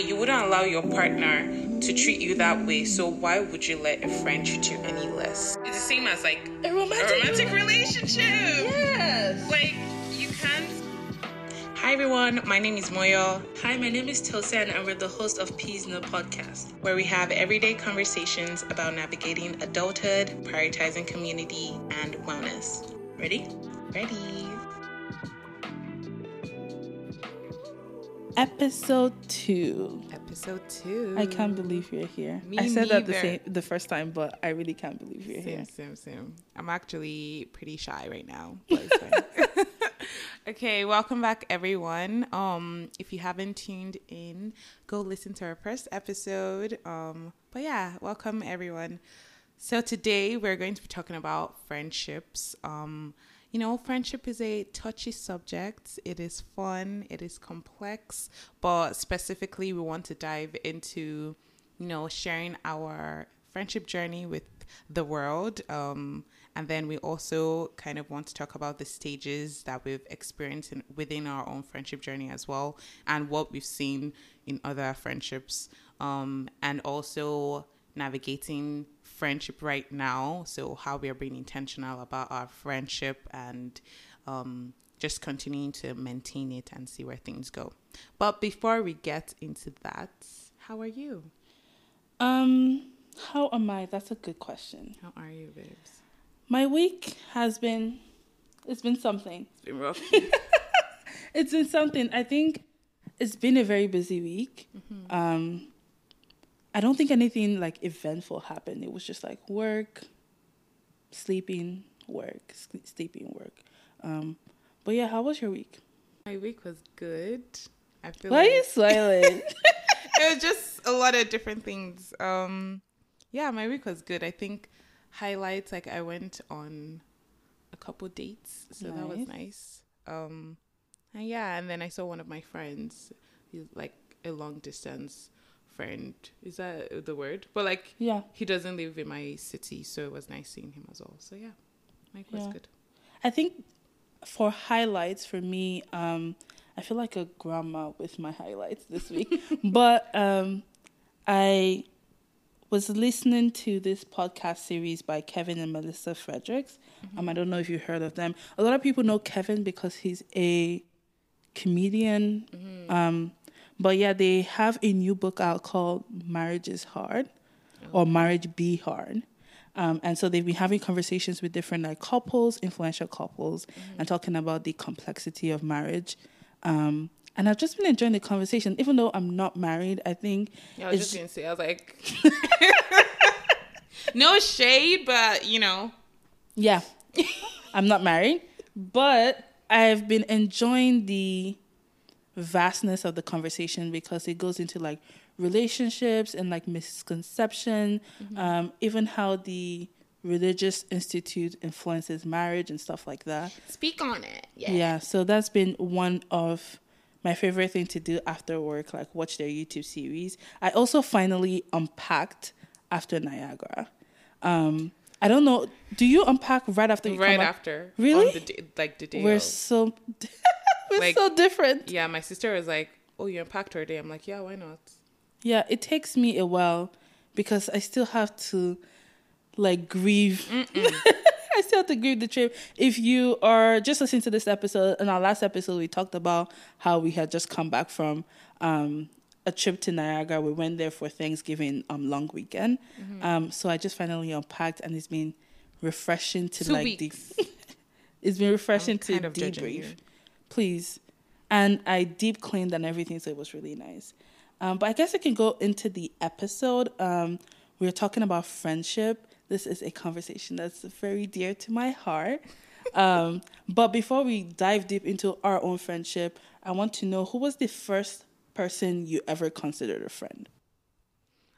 You wouldn't allow your partner to treat you that way, so why would you let a friend treat you any less? It's the same as like A romantic, a romantic relationship. Yes. Like you can't. Hi everyone, my name is Moyo, Hi, my name is Tosan, and we're the host of Peas in a Podcast. where we have everyday conversations about navigating adulthood, prioritizing community, and wellness. Ready? Ready? Episode two. Episode two. I can't believe you're here. Me I said that the same the first time, but I really can't believe you're here. Same, same, same. I'm actually pretty shy right now. But it's fine. okay, welcome back, everyone. Um, if you haven't tuned in, go listen to our first episode. Um, but yeah, welcome everyone. So today we're going to be talking about friendships. Um, you know, friendship is a touchy subject. It is fun. It is complex, but specifically, we want to dive into, you know, sharing our friendship journey with the world. Um, and then we also kind of want to talk about the stages that we've experienced in, within our own friendship journey as well, and what we've seen in other friendships, um, and also navigating friendship right now. So, how we are being intentional about our friendship and um, just continuing to maintain it and see where things go. But before we get into that, how are you? Um, how am I? That's a good question. How are you, babes? My week has been it's been something. It's been rough. It's been something. I think it's been a very busy week. Mm-hmm. Um, I don't think anything like eventful happened. It was just like work, sleeping, work, sle- sleeping, work. Um, but yeah, how was your week? My week was good. I feel Why are like you smiling? it was just a lot of different things. Um, yeah, my week was good. I think highlights like I went on a couple dates, so that was Nice. nice. Um, and yeah, and then I saw one of my friends. Like a long distance friend. Is that the word? But like yeah, he doesn't live in my city, so it was nice seeing him as well. So yeah, my week was good. I think for highlights for me, um, I feel like a grandma with my highlights this week. but um, I was listening to this podcast series by Kevin and Melissa Fredericks. Um, I don't know if you heard of them. A lot of people know Kevin because he's a comedian. Um, but yeah, they have a new book out called Marriage is Hard or Marriage Be Hard. Um, and so they've been having conversations with different like couples, influential couples, and talking about the complexity of marriage. Um, and I've just been enjoying the conversation, even though I'm not married. I think Yeah, I was just gonna say, I was like, no shade, but you know, Yeah. I'm not married, but I've been enjoying the vastness of the conversation because it goes into like relationships and like misconception, um, even how the religious institute influences marriage and stuff like that. speak on it. Yeah. Yeah, so that's been one of my favorite thing to do after work, like watch their YouTube series. I also finally unpacked after Niagara. Um, I don't know. Do you unpack right after you Right come after, Really? on the day, like the day. We're of. so we're Like- so different. yeah, my sister was like, "Oh, you unpacked already." I'm like, "Yeah, why not?" Yeah, it takes me a while because I still have to like grieve. I still have to grieve the trip. If you are just listening to this episode, in our last episode, we talked about how we had just come back from um, a trip to Niagara. We went there for Thanksgiving um, long weekend. Um, so I just finally unpacked, and it's been refreshing to Two like weeks. deep. it's been refreshing I'm to kind of judging debrief. Please, and I deep cleaned and everything, so it was really nice. Um, but I guess I can go into the episode. Um, we are talking about friendship. This is a conversation that's very dear to my heart. Um, but before we dive deep into our own friendship, I want to know who was the first person you ever considered a friend?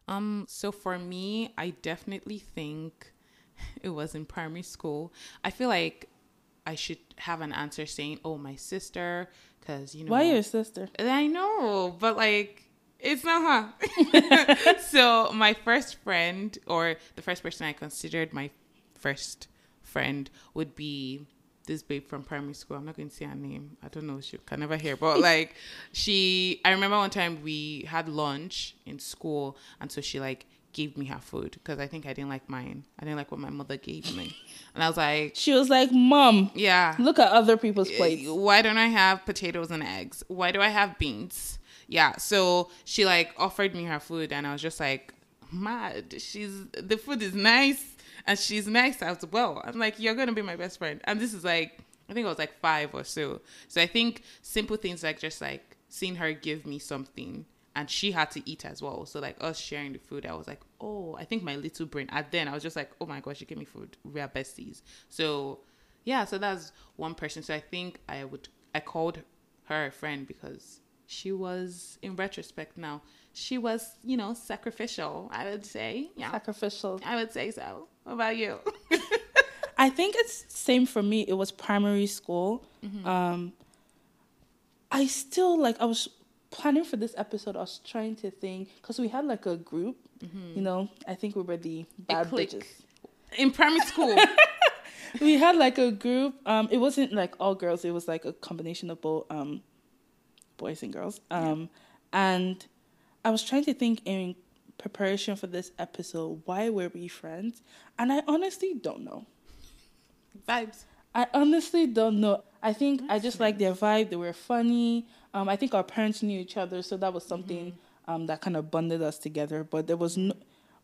Um, so for me, I definitely think it was in primary school. I feel like I should have an answer saying, "Oh, my sister," because you know Why your sister? I know, but like it's not her. so my first friend, or the first person I considered my first friend, would be this babe from primary school. I'm not going to say her name. I don't know. She can never hear. But like, she. I remember one time we had lunch in school, and so she like gave me her food because I think I didn't like mine. I didn't like what my mother gave me, and I was like, She was like, Mom, yeah. look at other people's plates. Why don't I have potatoes and eggs? Why do I have beans? Yeah. So she like offered me her food, and I was just like, mad. She's the food is nice, and she's nice as well. I'm like, you're gonna be my best friend, and this is like, I think I was like five or so. So I think simple things like just like seeing her give me something. And she had to eat as well. So like us sharing the food, I was like, oh, I think my little brain. At then I was just like, oh my gosh, she gave me food. We are besties. So yeah, so that's one person. So I think I would I called her a friend because she was in retrospect now, she was, you know, sacrificial, I would say. Yeah. Sacrificial. I would say so. What about you? I think it's same for me. It was primary school. Um, I still like I was planning for this episode. I was trying to think because we had like a group. You know, I think we were the bad bitches. in primary school. we had like a group. Um, it wasn't like all girls. It was like a combination of both um, boys and girls. Um, and I was trying to think in preparation for this episode, why were we friends? And I honestly don't know. Vibes. I honestly don't know. I think I just like their vibe. They were funny. Um, I think our parents knew each other, so that was something um, that kind of bonded us together. But there was no,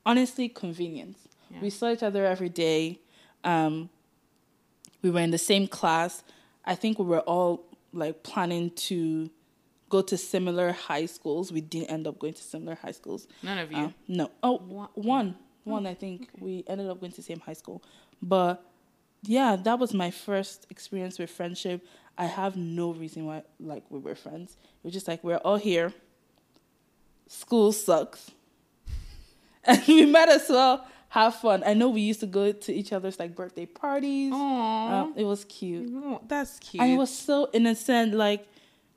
honestly convenience. Yeah. We saw each other every day. Um, we were in the same class. I think we were all like planning to go to similar high schools. We didn't end up going to similar high schools. None of you. Um, no. Oh, One- one. One, I think we ended up going to the same high school. But yeah, that was my first experience with friendship. I have no reason why like we were friends. It was just like we're all here. School sucks. And we might as well have fun. I know we used to go to each other's like birthday parties. Um, it was cute. Oh, that's cute. And it was so innocent, like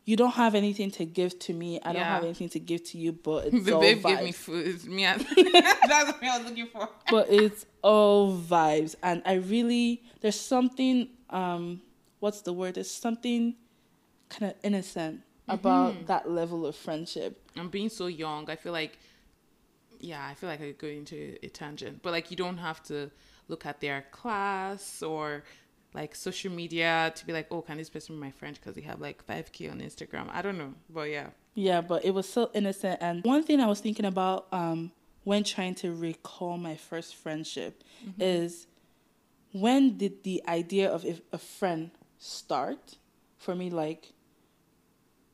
you don't have anything to give to me. I don't have anything to give to you, but it's the all babe vibes. gave me food. Me and that's what I was looking for. but it's all vibes and i really there's something um what's the word there's something kind of innocent about that level of friendship I'm being so young. I feel like, yeah, I feel like I go into a tangent, but like you don't have to look at their class or like social media to be like, oh, can this person be my friend because they have like 5k on Instagram? I don't know, but yeah. yeah but it was so innocent and one thing i was thinking about um when trying to recall my first friendship is when did the idea of if a friend start for me like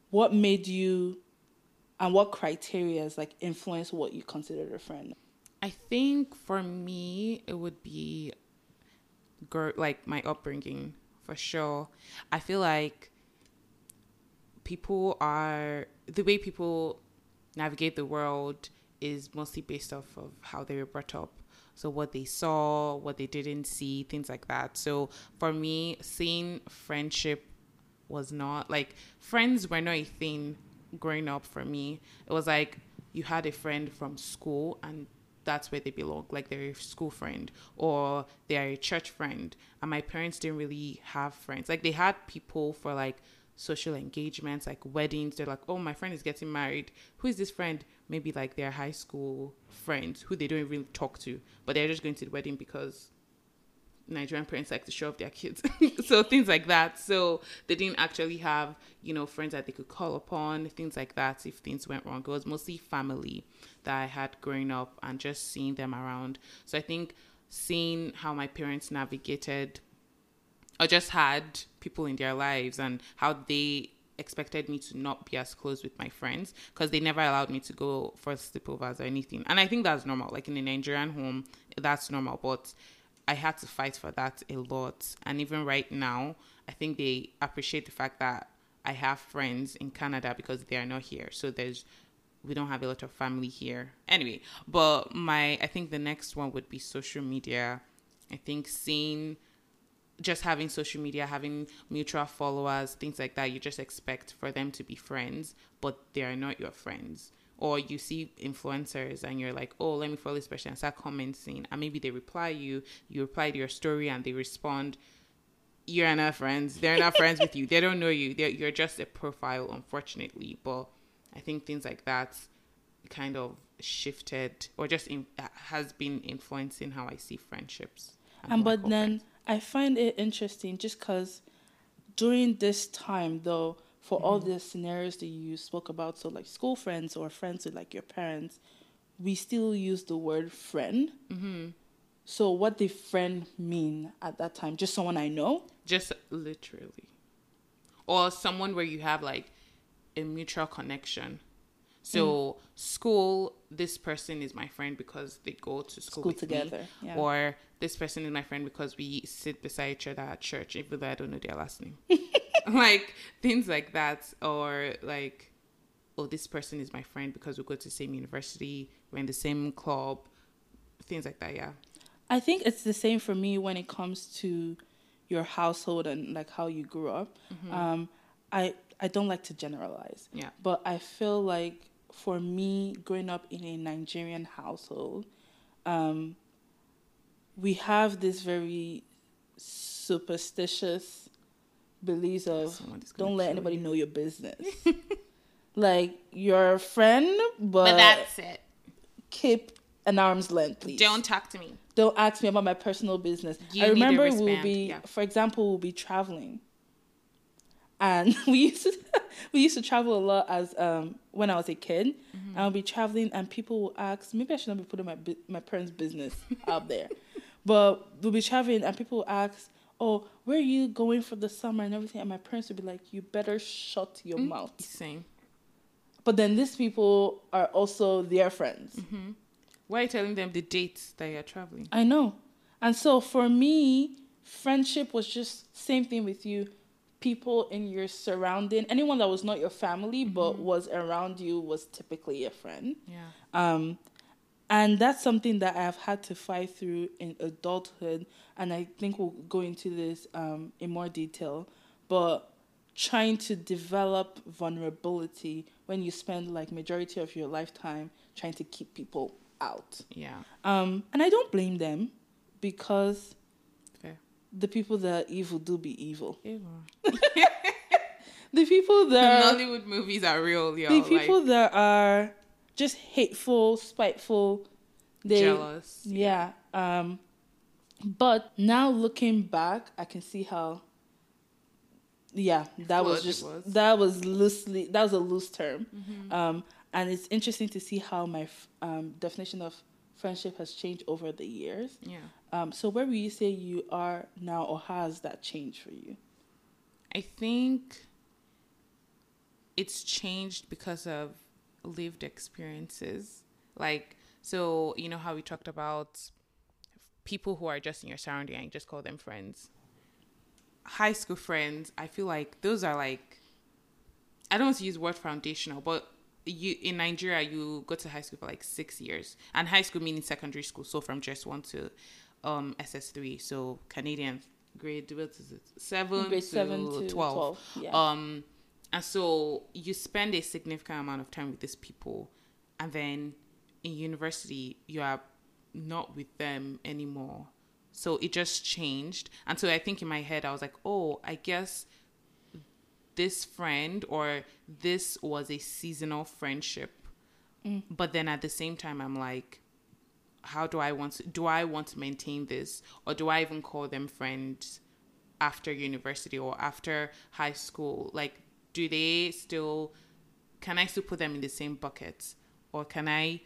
what made you and what criteria is like influence what you considered a friend I think for me, it would be girl, like my upbringing for sure. I feel like people are the way people navigate the world is mostly based off of how they were brought up. So what they saw, what they didn't see, things like that. So for me, seeing friendship was not like friends were not a thing growing up for me. It was like you had a friend from school and that's where they belong. Like they're a school friend or they're a church friend. And my parents didn't really have friends. Like they had people for like social engagements, like weddings. They're like, oh, my friend is getting married. Who is this friend? Maybe like their high school friends who they don't really talk to, but they're just going to the wedding because Nigerian parents like to show off their kids. so things like that. So they didn't actually have, you know, friends that they could call upon, things like that if things went wrong. It was mostly family that I had growing up and just seeing them around. So I think seeing how my parents navigated or just had people in their lives and how they expected me to not be as close with my friends because they never allowed me to go for sleepovers or anything. And I think that's normal. Like in a Nigerian home, that's normal. But I had to fight for that a lot. And even right now, I think they appreciate the fact that I have friends in Canada because they are not here. So there's we don't have a lot of family here. Anyway, but my I think the next one would be social media. I think seeing just having social media, having mutual followers, things like that, you just expect for them to be friends, but they are not your friends. Or you see influencers and you're like, oh, let me follow this person and start commenting. And maybe they reply you, you reply to your story and they respond. you're not friends. They're not friends with you. They don't know you. They're, you're just a profile, unfortunately. But I think things like that kind of shifted or just in, has been influencing how I see friendships. And but then I find it interesting just because during this time, though, for mm-hmm. all the scenarios that you spoke about, so like school friends or friends with like your parents, we still use the word friend. Mm-hmm. So, what did friend mean at that time? Just someone I know? Just literally. Or someone where you have like a mutual connection. So, mm. school, this person is my friend because they go to school, school together. Yeah. Or this person is my friend because we sit beside each other at church, even though I don't know their last name. like things like that. Or like, oh, this person is my friend because we go to the same university, we're in the same club, things like that, yeah. I think it's the same for me when it comes to your household and like how you grew up. Mm-hmm. Um, I I don't like to generalize. Yeah. But I feel like for me, growing up in a Nigerian household, um, we have this very superstitious beliefs of don't let anybody you. know your business. like you're a friend, but, but that's it. Keep an arm's length, please. Don't talk to me. Don't ask me about my personal business. You I remember we'll be, yeah. for example, we'll be traveling, and we used to we used to travel a lot as um, when I was a kid. Mm-hmm. I'll be traveling, and people will ask. Maybe I should not be putting my my parents' business out there, but we'll be traveling, and people will ask, "Oh, where are you going for the summer and everything?" And my parents would be like, "You better shut your mm-hmm. mouth." Same. But then these people are also their friends. Mm-hmm. Why are you telling them the dates that you're traveling? I know. And so for me, friendship was just same thing with you. People in your surrounding, anyone that was not your family mm-hmm. but was around you was typically a friend. Yeah. Um, and that's something that I've had to fight through in adulthood, and I think we'll go into this um, in more detail. But trying to develop vulnerability when you spend like majority of your lifetime trying to keep people out. Yeah. Um, and I don't blame them because. The people that are evil do be evil. Evil. the people that the Nollywood movies are real, yo. The people like, that are just hateful, spiteful, they, jealous. Yeah. Um, but now looking back, I can see how. Yeah, that was just was. that was loosely that was a loose term. Mm-hmm. Um, and it's interesting to see how my um, definition of friendship has changed over the years. Yeah. Um, so where would you say you are now, or has that changed for you? I think it's changed because of lived experiences. Like, so you know how we talked about people who are just in your surrounding and just call them friends. High school friends, I feel like those are like I don't want to use word foundational, but you in Nigeria you go to high school for like six years, and high school meaning secondary school. So from just one to um, SS three. So Canadian grade what is it seven, grade to, seven to 12. 12 yeah. Um, and so you spend a significant amount of time with these people, and then in university you are not with them anymore. So it just changed. And so I think in my head I was like, oh, I guess this friend or this was a seasonal friendship. Mm. But then at the same time, I'm like, how do I want to, do I want to maintain this or do I even call them friends after university or after high school? Like, do they still, can I still put them in the same bucket or can I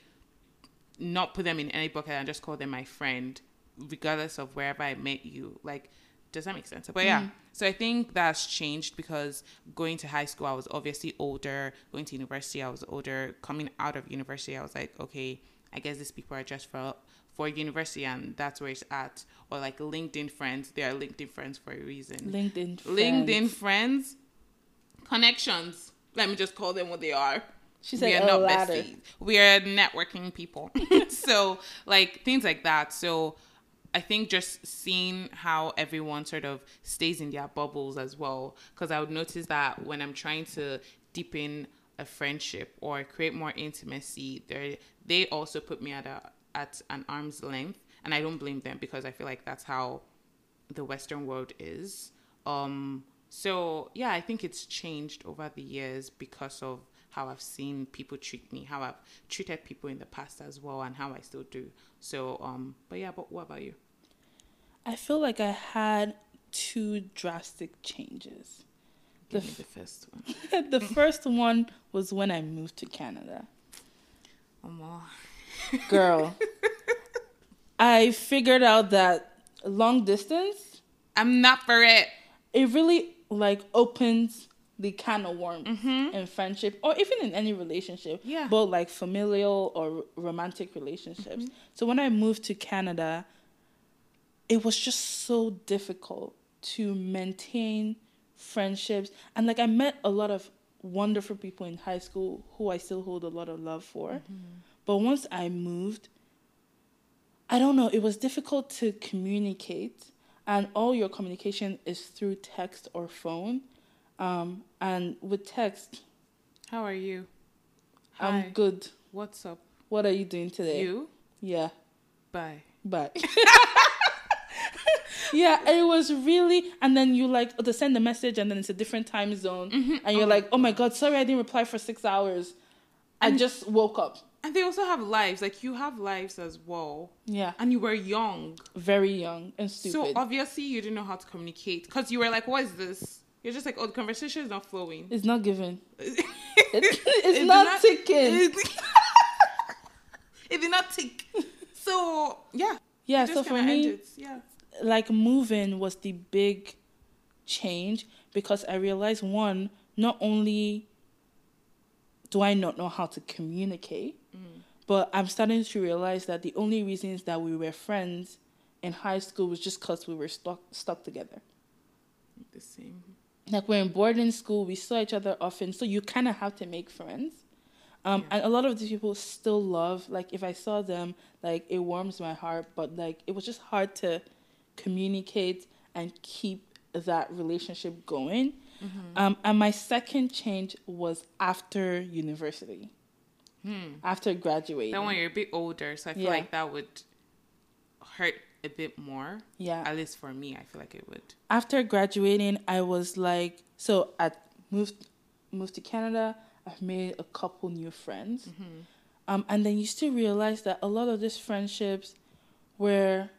not put them in any bucket and just call them my friend regardless of wherever I met you? Like, does that make sense? But yeah, mm. so I think that's changed because going to high school, I was obviously older. Going to university, I was older. Coming out of university, I was like, okay, I guess these people are just for for university, and that's where it's at. Or like LinkedIn friends, they are LinkedIn friends for a reason. LinkedIn, friends. LinkedIn friends, connections. Let me just call them what they are. She said, we are not ladder. besties. We are networking people. so like things like that. So I think just seeing how everyone sort of stays in their bubbles as well. Because I would notice that when I'm trying to deepen a friendship or create more intimacy, they they also put me at a at an arm's length, and I don't blame them because I feel like that's how the Western world is. Um, so yeah, I think it's changed over the years because of how I've seen people treat me, how I've treated people in the past as well, and how I still do. So, um, but yeah, but what about you? I feel like I had two drastic changes. The the first one. the first one was when I moved to Canada. Girl, I figured out that long distance, I'm not for it. it really like opens the can of worms mm-hmm. in friendship or even in any relationship. Yeah. Both like familial or romantic relationships. Mm-hmm. So when I moved to Canada, it was just so difficult to maintain friendships. And like I met a lot of wonderful people in high school who I still hold a lot of love for. Mm-hmm. But once I moved, I don't know, it was difficult to communicate. And all your communication is through text or phone. Um, and with text, How are you? I'm good. What's up? What are you doing today? You? Yeah. Bye. Bye. yeah, it was really, and then you like to send a message, and then it's a different time zone, and you're like, oh my god, sorry, I didn't reply for six hours. I just woke up. And they also have lives. Like you have lives as well. Yeah, And you were young. very young and stupid. So obviously you didn't know how to communicate because you were like, "What is this?" You're just like, "Oh, the conversation is not flowing." it's not given. it, It's, it's did not, ticking. It, did not tick. So yeah. yeah, so for me, yeah. like moving was the big change because I realized one, not only do I not know how to communicate, mm. but I'm starting to realize that the only reasons that we were friends in high school was just because we were stuck stuck together. The same. Like we're in boarding school, we saw each other often, so you kind of have to make friends. Um, Yeah. And a lot of these people still love. Like if I saw them, like it warms my heart. But like it was just hard to communicate and keep that relationship going. Um, and my second change was after university, after graduating. Then when you're a bit older, so I feel Yeah. like that would hurt a bit more. yeah. At least for me, I feel like it would. after graduating, I was like, so I moved moved to Canada. I've made a couple new friends, um, and then you still realize that a lot of these friendships were,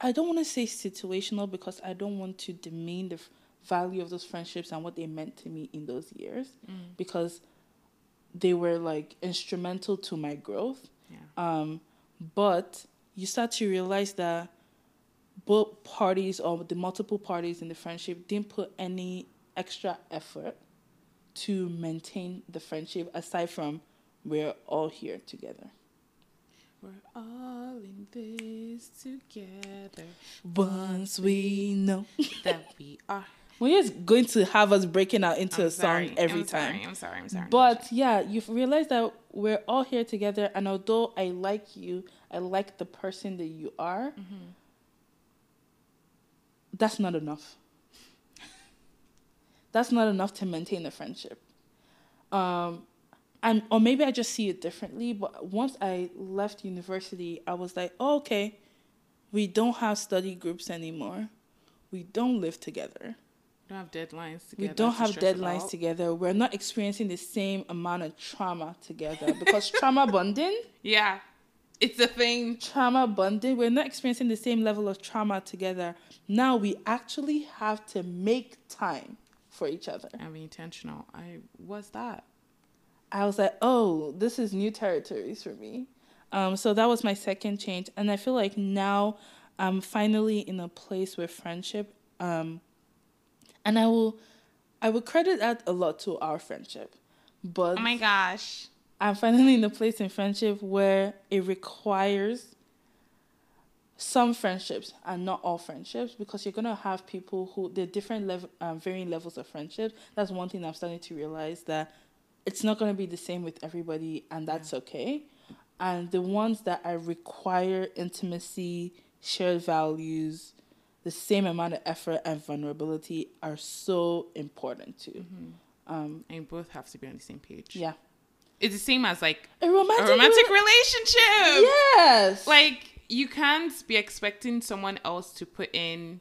I don't want to say situational because I don't want to demean the f- value of those friendships and what they meant to me in those years, because they were like instrumental to my growth. Yeah. Um, but you start to realize that both parties or the multiple parties in the friendship didn't put any extra effort to maintain the friendship aside from we're all here together. We're all in this together. Once we know. that we are. We're just going to have us breaking out into I'm a song sorry. every I'm time. Sorry, I'm sorry. I'm sorry. But yeah, you've realized that we're all here together, and although I like you, I like the person that you are. That's not enough. That's not enough to maintain a friendship. Um, and or maybe I just see it differently. But once I left university, I was like, oh, okay, we don't have study groups anymore. We don't live together we don't have deadlines together. we don't have deadlines together. We're not experiencing the same amount of trauma together because trauma bonding, Yeah, it's a thing. trauma bonding, we're not experiencing the same level of trauma together. Now we actually have to make time for each other. I'm intentional. I was that. I was like, oh, this is new territories for me. Um, so that was my second change, and I feel like now I'm finally in a place with friendship. Um, and I will, I will credit that a lot to our friendship, but Oh my gosh. I'm finally in a place in friendship where it requires some friendships and not all friendships because you're gonna have people who they're different level, um, varying levels of friendship. That's one thing I'm starting to realize that it's not gonna be the same with everybody, and that's okay. And the ones that I require intimacy, shared values, the same amount of effort and vulnerability are so important too. Um, And both have to be on the same page. yeah, It's the same as like a a romantic, romantic relationship. Yes. Like you can't be expecting someone else to put in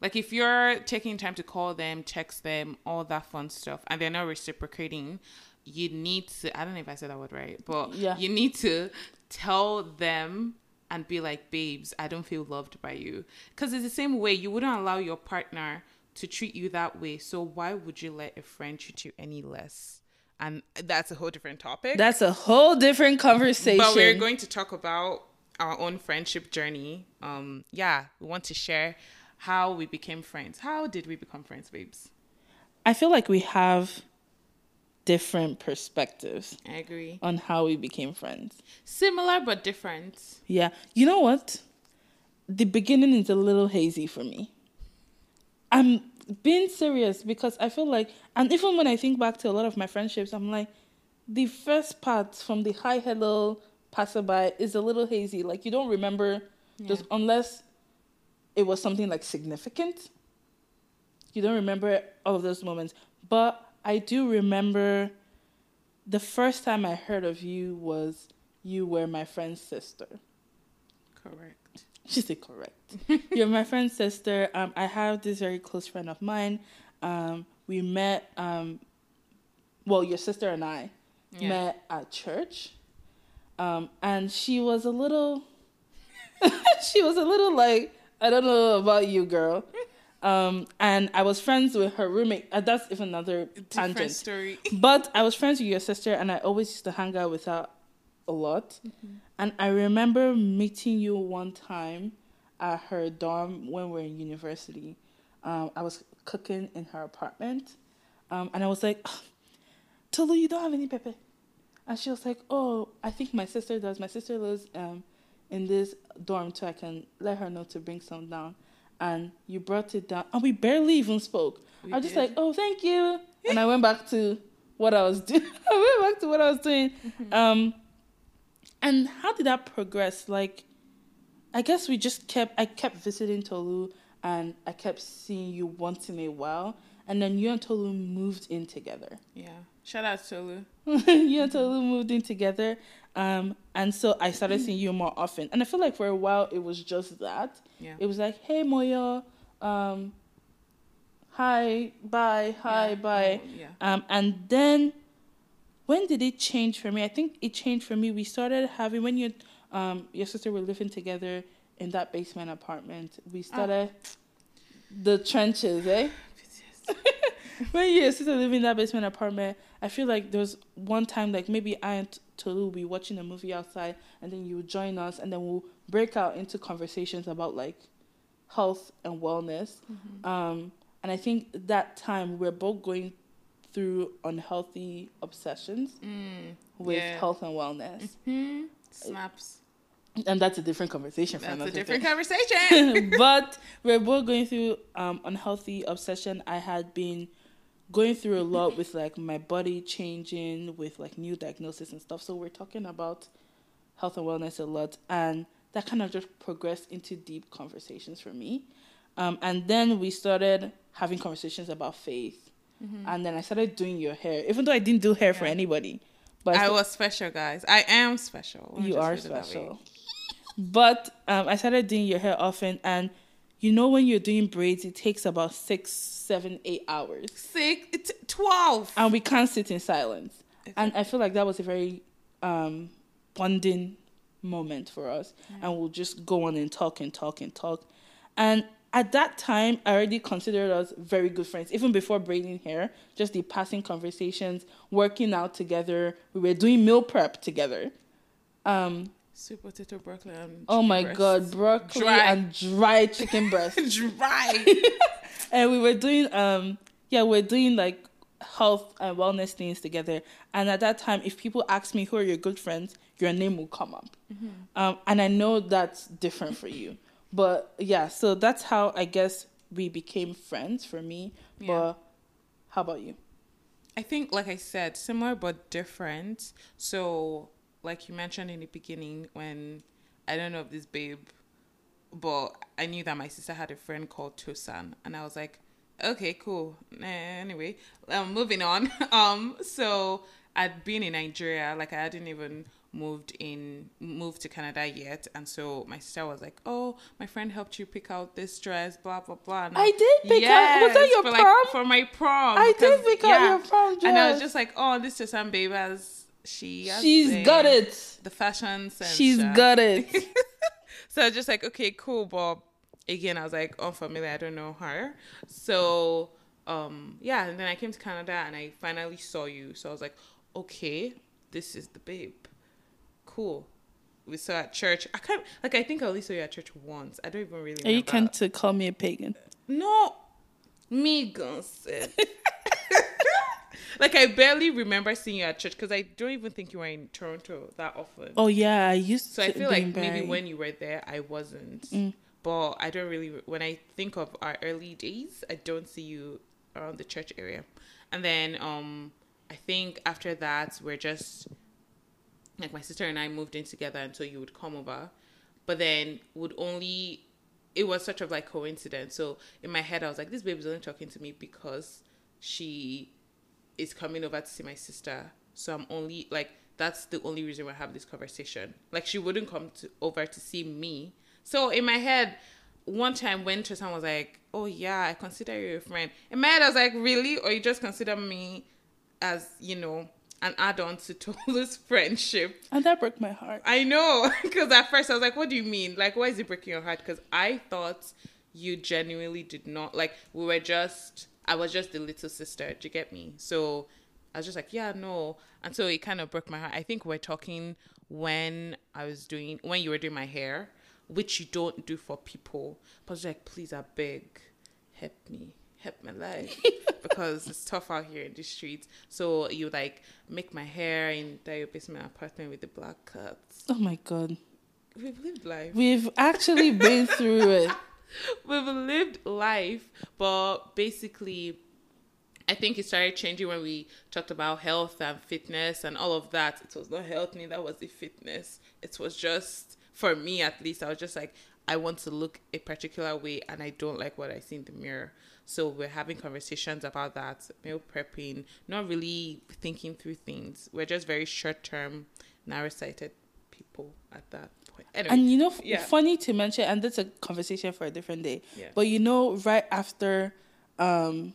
Like if you're taking time to call them, text them, all that fun stuff, and they're not reciprocating, you need to. I don't know if I said that word right, but Yeah. you need to tell them and be like, babes, I don't feel loved by you. Because it's the same way you wouldn't allow your partner to treat you that way. So why would you let a friend treat you any less? And that's a whole different topic. That's a whole different conversation. But we're going to talk about our own friendship journey. Um, yeah, we want to share how we became friends. How did we become friends, babes? I feel like we have different perspectives I agree. on how we became friends. Similar but different. Yeah. You know what? The beginning is a little hazy for me. I'm being serious because I feel like, and even when I think back to a lot of my friendships, I'm like, the first part from the hi, hello, passerby is a little hazy. Like, you don't remember, just unless it was something like significant. You don't remember all of those moments. But I do remember the first time I heard of you was you were my friend's sister. Correct. She said correct. You're my friend's sister. Um, I have this very close friend of mine. Um, we met. Um, well, your sister and I Yeah. met at church, um, and she was a little. she was a little like I don't know about you, girl. Um, and I was friends with her roommate. Uh, that's even another Different tangent. story. But I was friends with your sister, and I always used to hang out with her a lot. And I remember meeting you one time at her dorm when we were in university. Um, I was cooking in her apartment, um, and I was like, "Ah, "Tolu, you don't have any pepper." And she was like, "Oh, I think my sister does. My sister lives um, in this dorm, so I can let her know to bring some down." And you brought it down, and we barely even spoke. We I was just like, "Oh, thank you," and I went back to what I was doing. I went back to what I was doing. Um, and how did that progress? Like, I guess we just kept. I kept visiting Tolu, and I kept seeing you once in a while. And then you and Tolu moved in together. Yeah. Shout out Tolu. you and Tolu moved in together. Um, and so I started seeing you more often. And I feel like for a while it was just that. Yeah. It was like, hey Moyo, um, hi, bye, hi, Yeah. bye. Oh, yeah. Um, and then when did it change for me? I think it changed for me. We started having when you um your sister were living together in that basement apartment. We started the trenches, eh? when you and your sister living in that basement apartment, I feel like there was one time like maybe I and Tolu would be watching a movie outside and then you would join us and then we'll break out into conversations about like health and wellness. Mm-hmm. Um, and I think that time we're both going through unhealthy obsessions Mm, with yeah. health and wellness. hmm Snaps. And that's a different conversation for That's a different day. conversation. but we're both going through um, unhealthy obsession. I had been going through a lot with like my body changing, with like new diagnosis and stuff. So we're talking about health and wellness a lot, and that kind of just progressed into deep conversations for me. Um, and then we started having conversations about faith, and then I started doing your hair, even though I didn't do hair for anybody. But I was special, guys. I am special. Me you are put it that way. special. But um, I started doing your hair often, and you know when you're doing braids, it takes about six, seven, eight hours, Six, it's twelve. and we can't sit in silence. And I feel like that was a very um, bonding moment for us, and we'll just go on and talk and talk and talk. And at that time, I already considered us very good friends, even before braiding hair. Just the passing conversations, working out together. We were doing meal prep together. Um, Sweet potato, broccoli, and Oh my breast. god, broccoli Dry. and dry chicken breast. Dry. and we were doing um yeah, we're doing like health and wellness things together. And at that time, if people ask me who are your good friends, your name will come up. Mm-hmm. Um, and I know that's different for you. But yeah, so that's how I guess we became friends for me. Yeah. But how about you? I think, like I said, similar but different. So, like you mentioned in the beginning, when I don't know if this babe, but I knew that my sister had a friend called Tosan, and I was like, okay, cool. Anyway, um, moving on. Um, so I'd been in Nigeria, like I hadn't even moved in moved to Canada yet, and so my sister was like, "Oh, my friend helped you pick out this dress, blah blah blah." And I did pick out- was that your for, prom? Like, for my prom. I did pick out your prom And I was just like, "Oh, this is some babe has she She's got it. the fashion sense. She's sha." got it. So I was just like, okay, cool, but again, I was like unfamiliar. I don't know her. So um yeah, and then I came to Canada and I finally saw you. So I was like, okay, this is the babe. Cool. We saw at church. I can't like I think I only saw you at church once. I don't even really Are you can to call me a pagan? No, me gonse. like I barely remember seeing you at church because I don't even think you were in Toronto that often. Oh yeah, I used So to. I feel like maybe when you were there, I wasn't. Mm. But I don't really. When I think of our early days, I don't see you around the church area. And then um, I think after that, we're just like my sister and I moved in together until you would come over, but then would only. It was such of like coincidence. So in my head, I was like, this baby's only talking to me because she is coming over to see my sister. So I'm only like that's the only reason we have this conversation. Like she wouldn't come to over to see me. So in my head, one time when Tosan was like, "Oh yeah, I consider you a friend," in my head I was like, "Really? Or you just consider me as you know an add-on to Tolu's friendship?" and that broke my heart. I know, because at first I was like, "What do you mean? Like, why is it breaking your heart?" Because I thought you genuinely did not like. We were just, I was just the little sister. Do you get me? So I was just like, "Yeah, no," and so it kind of broke my heart. I think we're talking when I was doing when you were doing my hair, which you don't do for people. But I was like, "Please, I beg, help me." Help my life because it's tough out here in the streets. So you like make my hair in your basement apartment with the black cuts. Oh my god, We've lived life. we've actually been through it. We've lived life, but basically, I think it started changing when we talked about health and fitness and all of that. It was not health, that was the fitness. It was just, for me at least, I was just like, I want to look a particular way and I don't like what I see in the mirror. So we're having conversations about that, meal prepping, not really thinking through things. We're just very short term, narrow sighted people at that point. Anyway, And you know, Yeah. funny to mention, and that's a conversation for a different day. Yeah. But you know, right after, um,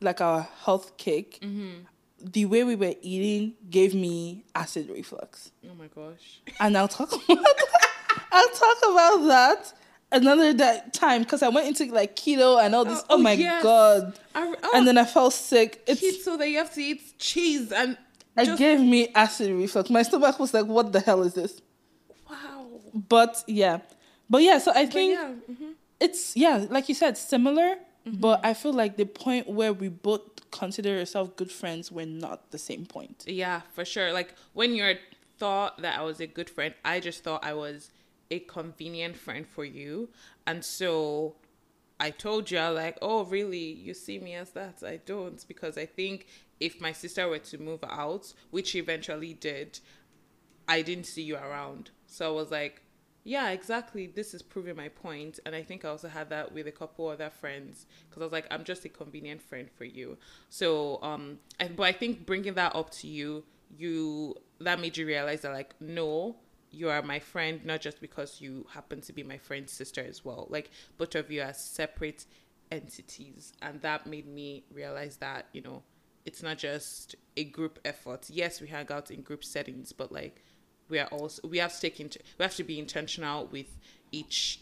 like our health kick, Mm-hmm. the way we were eating gave me acid reflux, oh my gosh. and I'll talk about that. I'll talk about that another that time because I went into like keto and all this. Oh, Oh, oh, my yes. god! I, oh, And then I felt sick. It's keto that you have to eat cheese and it gave me acid reflux. My stomach was like, "What the hell is this?" wow. But yeah, but yeah. So I think yeah, mhm. it's yeah, like you said, similar. Mm-hmm. But I feel like the point where we both consider ourselves good friends, we're not the same point. yeah, for sure. Like when you thought that I was a good friend, I just thought I was a convenient friend for you, and so I told you, like, oh, really? You see me as that? I don't, because I think if my sister were to move out, which she eventually did, I didn't see you around. So I was like, yeah, exactly. This is proving my point. And I think I also had that with a couple other friends because I was like, I'm just a convenient friend for you. So, um, and, but I think bringing that up to you, you, that made you realize that, like, no, you are my friend, not just because you happen to be my friend's sister as well. Like, both of you are separate entities. And that made me realize that, you know, it's not just a group effort. Yes, we hang out in group settings, but like, we are also we have to take into we have to be intentional with each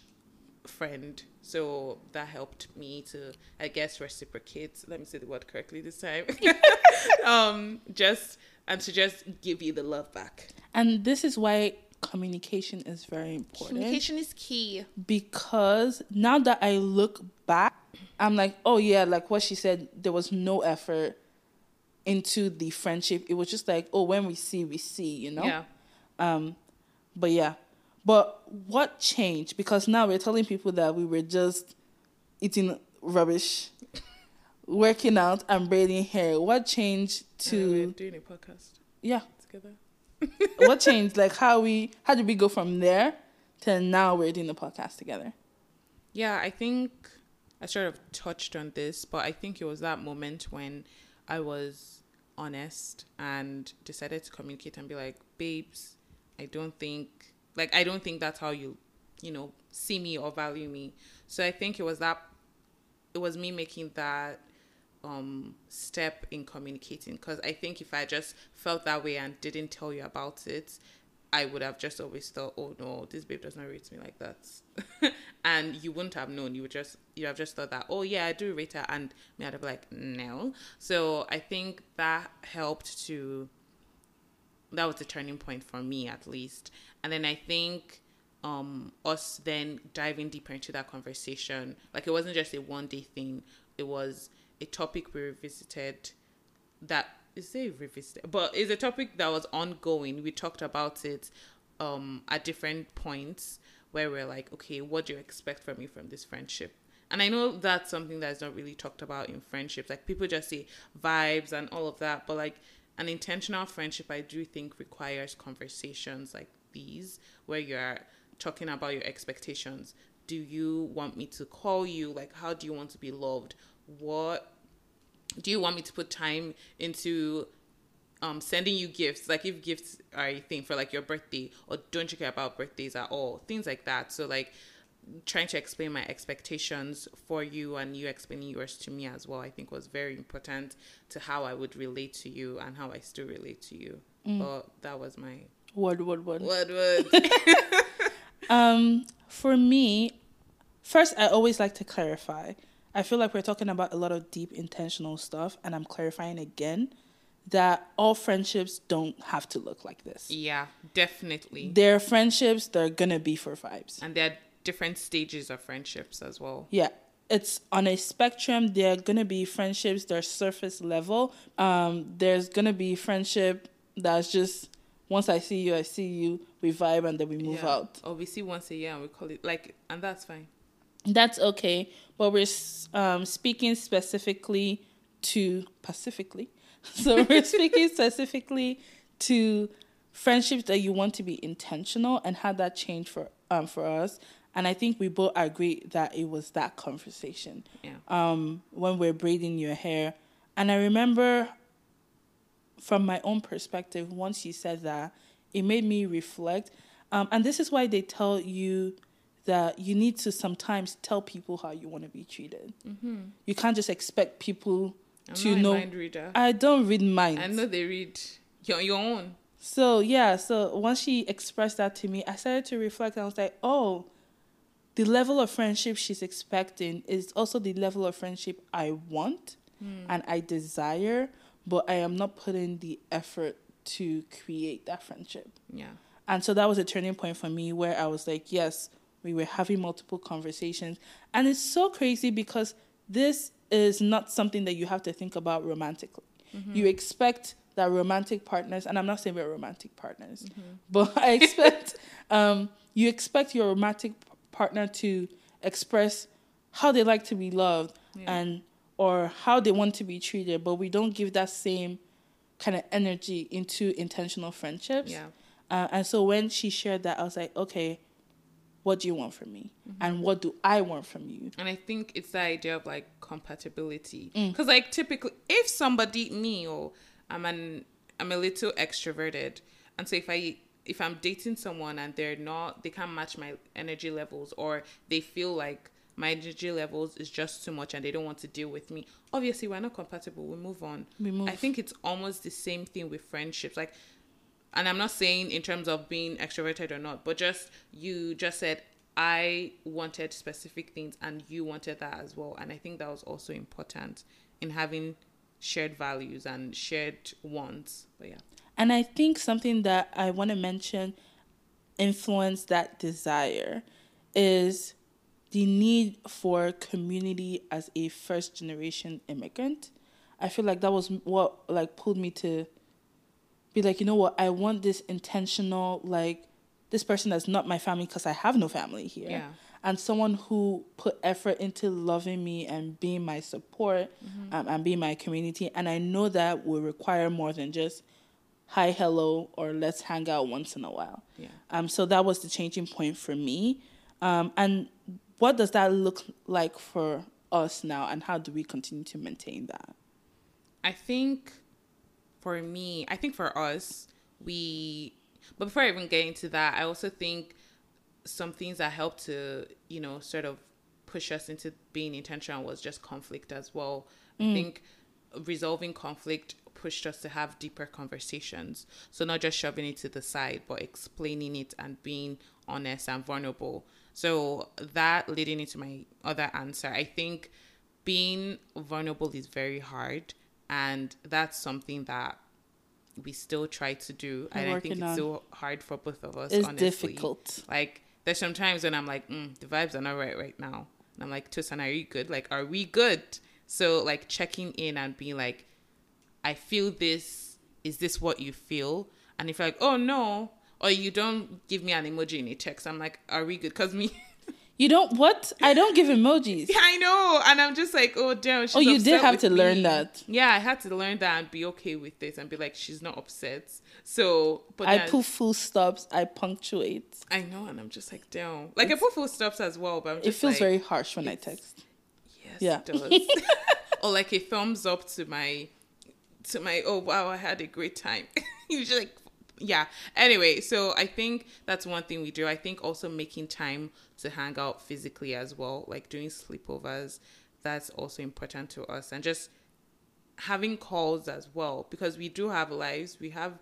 friend so that helped me to i guess reciprocate let me say the word correctly this time um just and to just give you the love back And this is why communication is very important. communication is key because now that I look back, I'm like, oh yeah, like what she said, there was no effort into the friendship. It was just like, oh, when we see, we see, you know? yeah Um, but yeah. But what changed? Because now we're telling people that we were just eating rubbish, working out and braiding hair. What changed to doing a podcast yeah? together What changed? Like how we how did we go from there to now we're doing the podcast together? Yeah, I think I sort of touched on this, but I think it was that moment when I was honest and decided to communicate and be like, babes, I don't think like I don't think that's how you, you know, see me or value me. So I think it was that it was me making that um step in communicating because I think if I just felt that way and didn't tell you about it, I would have just always thought, oh no, this babe does not rate me like that, and you wouldn't have known. You would just you have just thought that, oh yeah, I do rate her, and me I'd have like no. So I think that helped to. That was the turning point for me, at least, and then I think um us then diving deeper into that conversation, like it wasn't just a one day thing. It was a topic we revisited that is a revisited, but it's a topic that was ongoing. We talked about it um at different points where we're like, okay, what do you expect from me from this friendship? And I know that's something that's not really talked about in friendships. Like people just say vibes and all of that, but like an intentional friendship, I do think requires conversations like these where you're talking about your expectations. Do you want me to call you? Like, how do you want to be loved? What do you want me to put time into um sending you gifts? Like if gifts are a thing for like your birthday or don't you care about birthdays at all? Things like that. So like trying to explain my expectations for you and you explaining yours to me as well i think was very important to how i would relate to you and how i still relate to you. Mm. but that was my word word word. Word word. Um for me first i always like to clarify I feel like we're talking about a lot of deep intentional stuff, and I'm clarifying again that all friendships don't have to look like this. Yeah, definitely. There are friendships that are gonna be for vibes. And there are different stages of friendships as well. Yeah. It's on a spectrum. There are gonna be friendships that are surface level. Um, there's gonna be friendship that's just once I see you, I see you, we vibe and then we move yeah. out. Or we see once a year and we call it like and that's fine that's okay. But we're um, speaking specifically to Pacifically. So we're speaking specifically to friendships that you want to be intentional and how that changed for um for us. And I think we both agree that it was that conversation. Yeah. Um, when we're braiding your hair. And I remember from my own perspective, once you said that, it made me reflect. Um, and this is why they tell you that you need to sometimes tell people how you want to be treated. Mm-hmm. You can't just expect people I'm to know. I don't read minds. I know they read your, your own. So yeah, so once she expressed that to me, I started to reflect. And I was like, oh, the level of friendship she's expecting is also the level of friendship I want mm. and I desire, but I am not putting the effort to create that friendship. Yeah. And so that was a turning point for me where I was like, yes, we were having multiple conversations. And it's so crazy because this is not something that you have to think about romantically. Mm-hmm. You expect that romantic partners, and I'm not saying we're romantic partners, mm-hmm. but I expect um, you expect your romantic partner to express how they like to be loved yeah. and or how they want to be treated, but we don't give that same kind of energy into intentional friendships. Yeah. Uh, and so when she shared that, I was like, okay, what do you want from me mm-hmm. and what do i want from you and i think it's the idea of like compatibility because mm. like typically if somebody me or i'm an i'm a little extroverted and so if i if i'm dating someone and they're not they can't match my energy levels or they feel like my energy levels is just too much and they don't want to deal with me obviously we're not compatible we move on we move. i think it's almost the same thing with friendships like and I'm not saying in terms of being extroverted or not, but just you just said I wanted specific things and you wanted that as well. And I think that was also important in having shared values and shared wants. But yeah. And I think something that I want to mention influence that desire is the need for community as a first generation immigrant. I feel like that was what like pulled me to be like, you know what, I want this intentional, like, this person that's not my family because I have no family here. Yeah. And someone who put effort into loving me and being my support mm-hmm. um, and being my community. And I know that will require more than just hi, hello, or let's hang out once in a while. Yeah. Um, so that was the changing point for me. Um, and what does that look like for us now, and how do we continue to maintain that? I think for me, I think for us, we. But before I even get into that, I also think some things that helped to you know sort of push us into being intentional was just conflict as well. I mm. think resolving conflict pushed us to have deeper conversations. So not just shoving it to the side, but explaining it and being honest and vulnerable. So that leading into my other answer, I think being vulnerable is very hard and that's something that we still try to do. We're and i think it's on. so hard for both of us It's honestly. difficult. like there's some times when i'm like mm, the vibes are not right right now. And i'm like tosan are you good? Like are we good? So like checking in and being like i feel this. Is this what you feel? And if you're like oh no or you don't give me an emoji in a text i'm like are we good? Because me You don't what? I don't give emojis. Yeah, I know, and I'm just like, oh damn. She's Oh, you did have to learn that. Yeah, I had to learn that and be okay with this and be like, she's not upset. So, but I put full stops. I punctuate. I know, and I'm just like, damn. Like I put full stops as well, but I'm just It feels like, very harsh when I text. yes, Yeah. it does. or like a thumbs up to my, to my. Oh wow, I had a great time. Usually, like, yeah. Anyway, so I think that's one thing we do. I think also making time to hang out physically as well, like doing sleepovers. That's also important to us, and just having calls as well because we do have lives. We have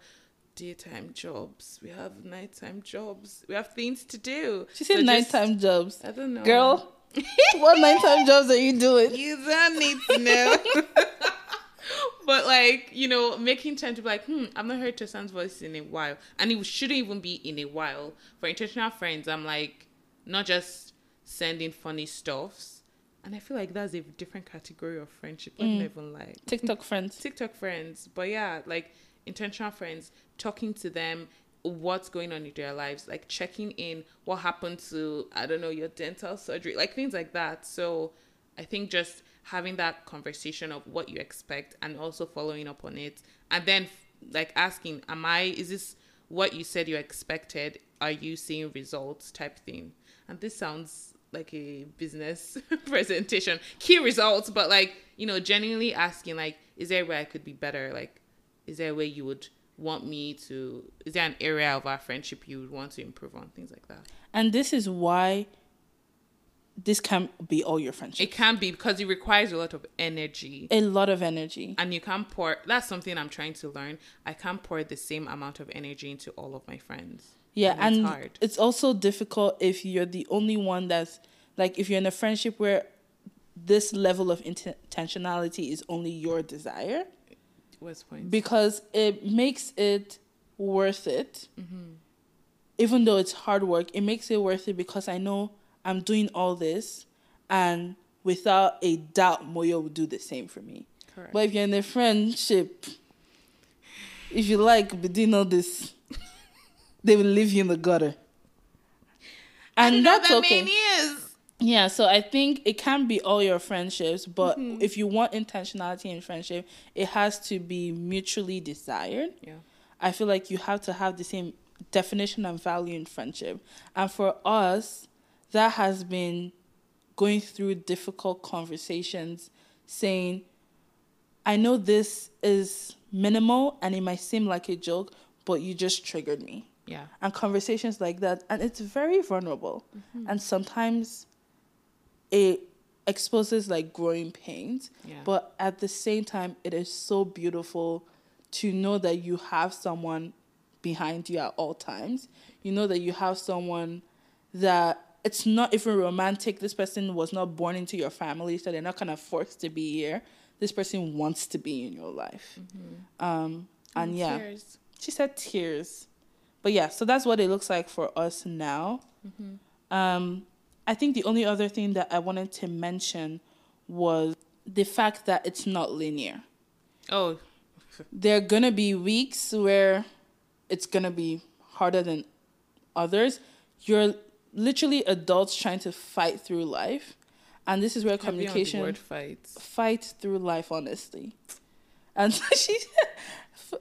daytime jobs. We have nighttime jobs. We have things to do. She said So just- nighttime jobs. I don't know, Girl, what nighttime jobs are you doing? You don't need to know. but like you know, making time to be like, hmm, I've not heard Tosan's voice in a while, and it shouldn't even be in a while. For intentional friends, I'm like, not just sending funny stuffs, and I feel like that's a different category of friendship. I'm not even like TikTok friends. TikTok friends, but yeah, like intentional friends, talking to them, what's going on in their lives, like checking in, what happened to, I don't know, your dental surgery, like things like that. So I think just having that conversation of what you expect and also following up on it, and then like asking, Am I, is this what you said you expected? Are you seeing results? type thing? And this sounds like a business presentation. Key results but like you know genuinely asking like is there a way i could be better? Like is there a way you would want me to is there an area of our friendship you would want to improve on? things like that. And this is why this can be all your friendship. it can be because it requires a lot of energy A lot of energy. and you can't pour that's something i'm trying to learn i can't pour the same amount of energy into all of my friends Yeah, And it's and hard. it's also difficult if you're the only one that's like if you're in a friendship where this level of intentionality is only your desire what's the point because it makes it worth it. Mm-hmm. Even though it's hard work, it makes it worth it because I know I'm doing all this and without a doubt Moyo will do the same for me. correct But if you're in a friendship, if you like be doing all this, they will leave you in the gutter. And that's okay. is Yeah, so I think it can be all your friendships, but if you want intentionality in friendship, it has to be mutually desired. yeah I feel like you have to have the same definition and value in friendship. And for us, that has been going through difficult conversations saying, I know this is minimal and it might seem like a joke, but you just triggered me. yeah And conversations like that. And it's very vulnerable. Mm-hmm. And sometimes it exposes like growing pains. Yeah. But at the same time, it is so beautiful to know that you have someone behind you at all times. You know that you have someone that it's not even romantic. This person was not born into your family, so they're not kind of forced to be here. This person wants to be in your life. Um, and yeah, Cheers. she said tears. But yeah, so that's what it looks like for us now. Um, I think the only other thing that I wanted to mention was the fact that it's not linear. oh There are gonna be weeks where it's gonna be harder than others. You're literally adults trying to fight through life, and this is where heavy on the communication word fights. fight through life honestly. And so she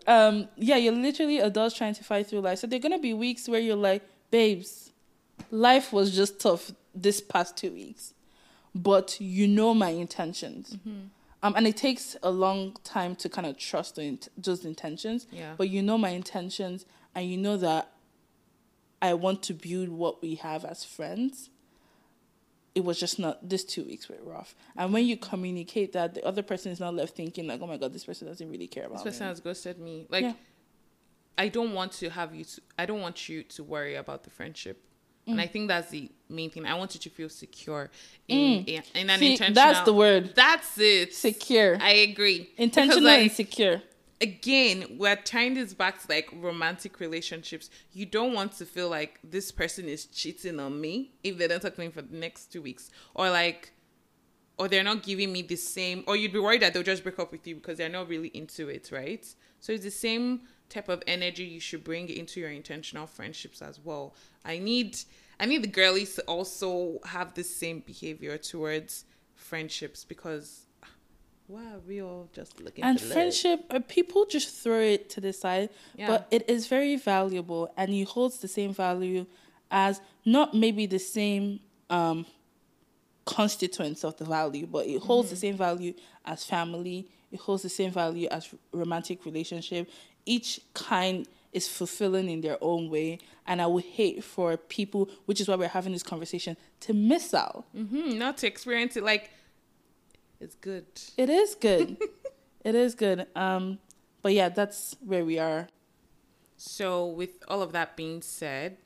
um yeah you're literally adults trying to fight through life. So there are gonna be weeks where you're like babes life was just tough this past two weeks but you know my intentions. Um, and it takes a long time to kind of trust int- those intentions. Yeah. But you know my intentions, and you know that I want to build what we have as friends. It was just not. These two weeks were rough, and when you communicate that, the other person is not left thinking like, "Oh my god, this person doesn't really care about This person me." has ghosted me. Like, Yeah. I don't want to have you. To, I don't want you to worry about the friendship. And Mm. I think that's the main thing. I want you to feel secure in in, in an Mm. See, intentional. that's the word. That's it. Secure, I agree. intentional, like, and secure. Again, we're tying this back to like romantic relationships. You don't want to feel like this person is cheating on me if they don't talk to me for the next two weeks, or like, or they're not giving me the same, or you'd be worried that they'll just break up with you because they're not really into it, right? So it's the same type of energy you should bring into your intentional friendships as well. I need, I need the girlies to also have the same behavior towards friendships because. Why are we all just looking and love? friendship uh, people just throw it to the side Yeah. but it is very valuable and it holds the same value as not maybe the same um constituents of the value but it holds Mm-hmm. the same value as family it holds the same value as romantic relationship each kind is fulfilling in their own way and i would hate for people which is why we're having this conversation to miss out hmm not to experience it like it's good. It is good. it is good. Um, but yeah, that's where we are. So, with all of that being said,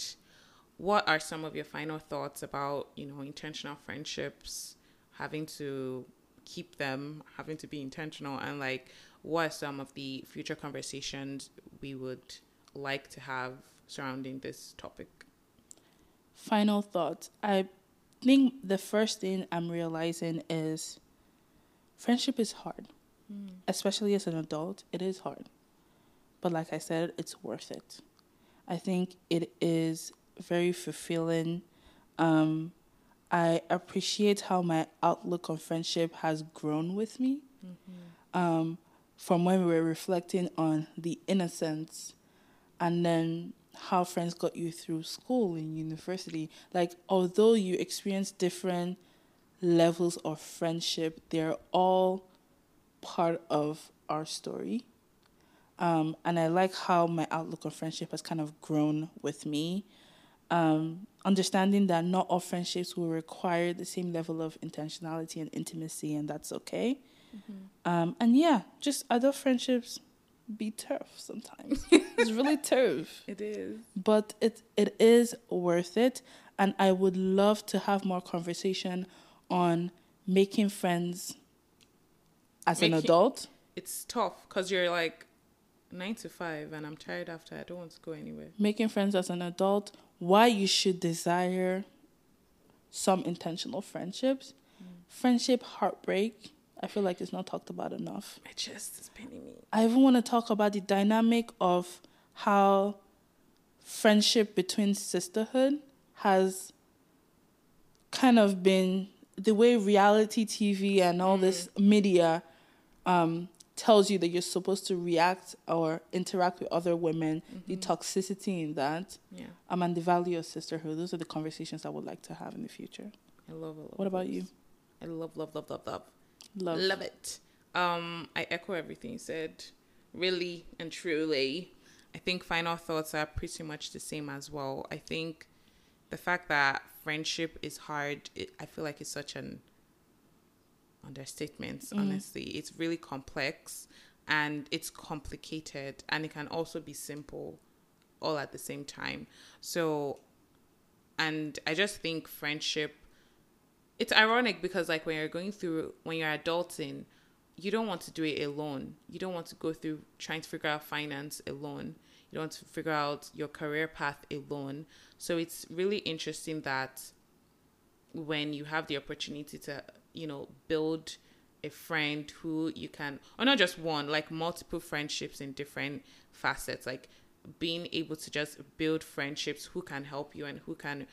what are some of your final thoughts about you know intentional friendships, having to keep them, having to be intentional, and like what are some of the future conversations we would like to have surrounding this topic? Final thoughts. I think the first thing I'm realizing is friendship is hard, especially as an adult. It is hard. But like I said, it's worth it. I think it is very fulfilling. Um, I appreciate how my outlook on friendship has grown with me. Um, from when we were reflecting on the innocence and then how friends got you through school and university. Like, although you experience different levels of friendship, they're all part of our story. Um, and I like how my outlook on friendship has kind of grown with me. Um, understanding that not all friendships will require the same level of intentionality and intimacy, and that's okay. Um, and yeah, just adult friendships be tough sometimes. it's really tough It is. but it it is worth it and i would love to have more conversation on making friends as an adult It's tough because you're like nine to five, and I'm tired after. I don't want to go anywhere. making friends as an adult why you should desire some intentional friendships mm. friendship heartbreak i feel like it's not talked about enough My chest is paining me. I even want to talk about the dynamic of how friendship between sisterhood has kind of been the way reality TV and all this media um, tells you that you're supposed to react or interact with other women, the toxicity in that, Yeah, um, and the value of sisterhood. Those are the conversations I would like to have in the future. I love it. What about you? I love, love, love, love, love. Love. Love it. Um, I echo everything you said. Really and truly, I think final thoughts are pretty much the same as well. I think the fact that friendship is hard, it, I feel like it's such an understatement. Mm. Honestly, it's really complex and it's complicated, and it can also be simple, all at the same time. So, and I just think friendship it's ironic because like when you're going through when you're adulting you don't want to do it alone you don't want to go through trying to figure out finance alone you don't want to figure out your career path alone so it's really interesting that when you have the opportunity to you know build a friend who you can or not just one like multiple friendships in different facets like being able to just build friendships who can help you and who can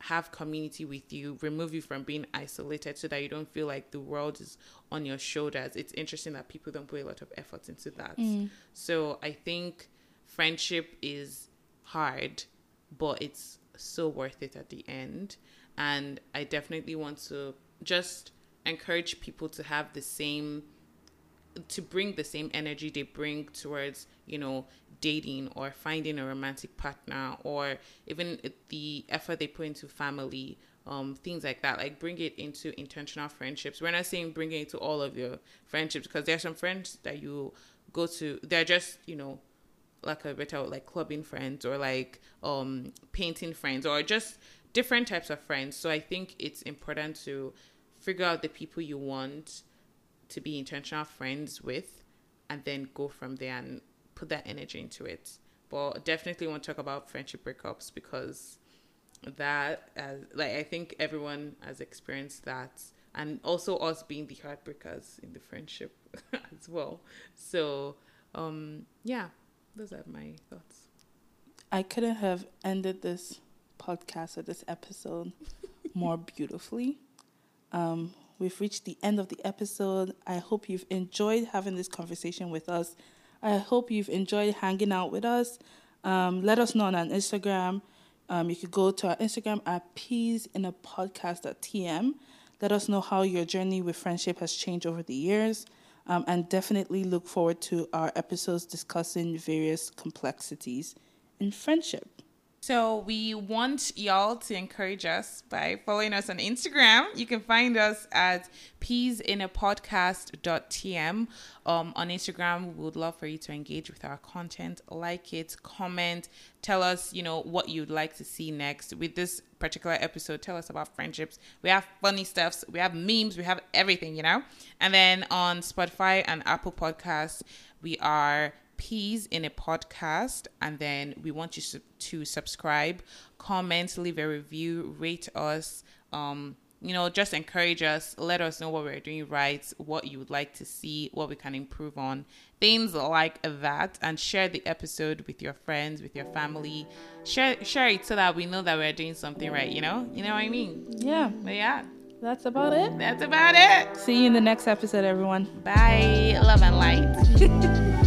have community with you, remove you from being isolated so that you don't feel like the world is on your shoulders. It's interesting that people don't put a lot of effort into that. Mm. So I think friendship is hard, but it's so worth it at the end. And I definitely want to just encourage people to have the same to bring the same energy they bring towards you know dating or finding a romantic partner or even the effort they put into family um, things like that like bring it into intentional friendships we're not saying bring it into all of your friendships because there are some friends that you go to they're just you know like a better like clubbing friends or like um painting friends or just different types of friends so i think it's important to figure out the people you want to be intentional friends with and then go from there and put that energy into it. But definitely want to talk about friendship breakups because that as like I think everyone has experienced that and also us being the heartbreakers in the friendship as well. So um yeah, those are my thoughts. I couldn't have ended this podcast or this episode more beautifully. Um, we've reached the end of the episode. I hope you've enjoyed having this conversation with us. I hope you've enjoyed hanging out with us. Um, let us know on our Instagram. Um, you could go to our Instagram at peas in a podcast.tm. Let us know how your journey with friendship has changed over the years. Um, and definitely look forward to our episodes discussing various complexities in friendship. So we want y'all to encourage us by following us on Instagram. You can find us at peasinapodcast.tm. Um, on Instagram, we would love for you to engage with our content, like it, comment, tell us, you know, what you'd like to see next. With this particular episode, tell us about friendships. We have funny stuffs, we have memes, we have everything, you know. And then on Spotify and Apple Podcasts, we are peas in a podcast and then we want you to subscribe comment leave a review rate us um you know just encourage us let us know what we're doing right what you would like to see what we can improve on things like that and share the episode with your friends with your family. Share share it so that we know that we're doing something right you know? You know what i mean? Yeah. But yeah. That's about it. That's about it. See you in the next episode everyone. Bye. Love and light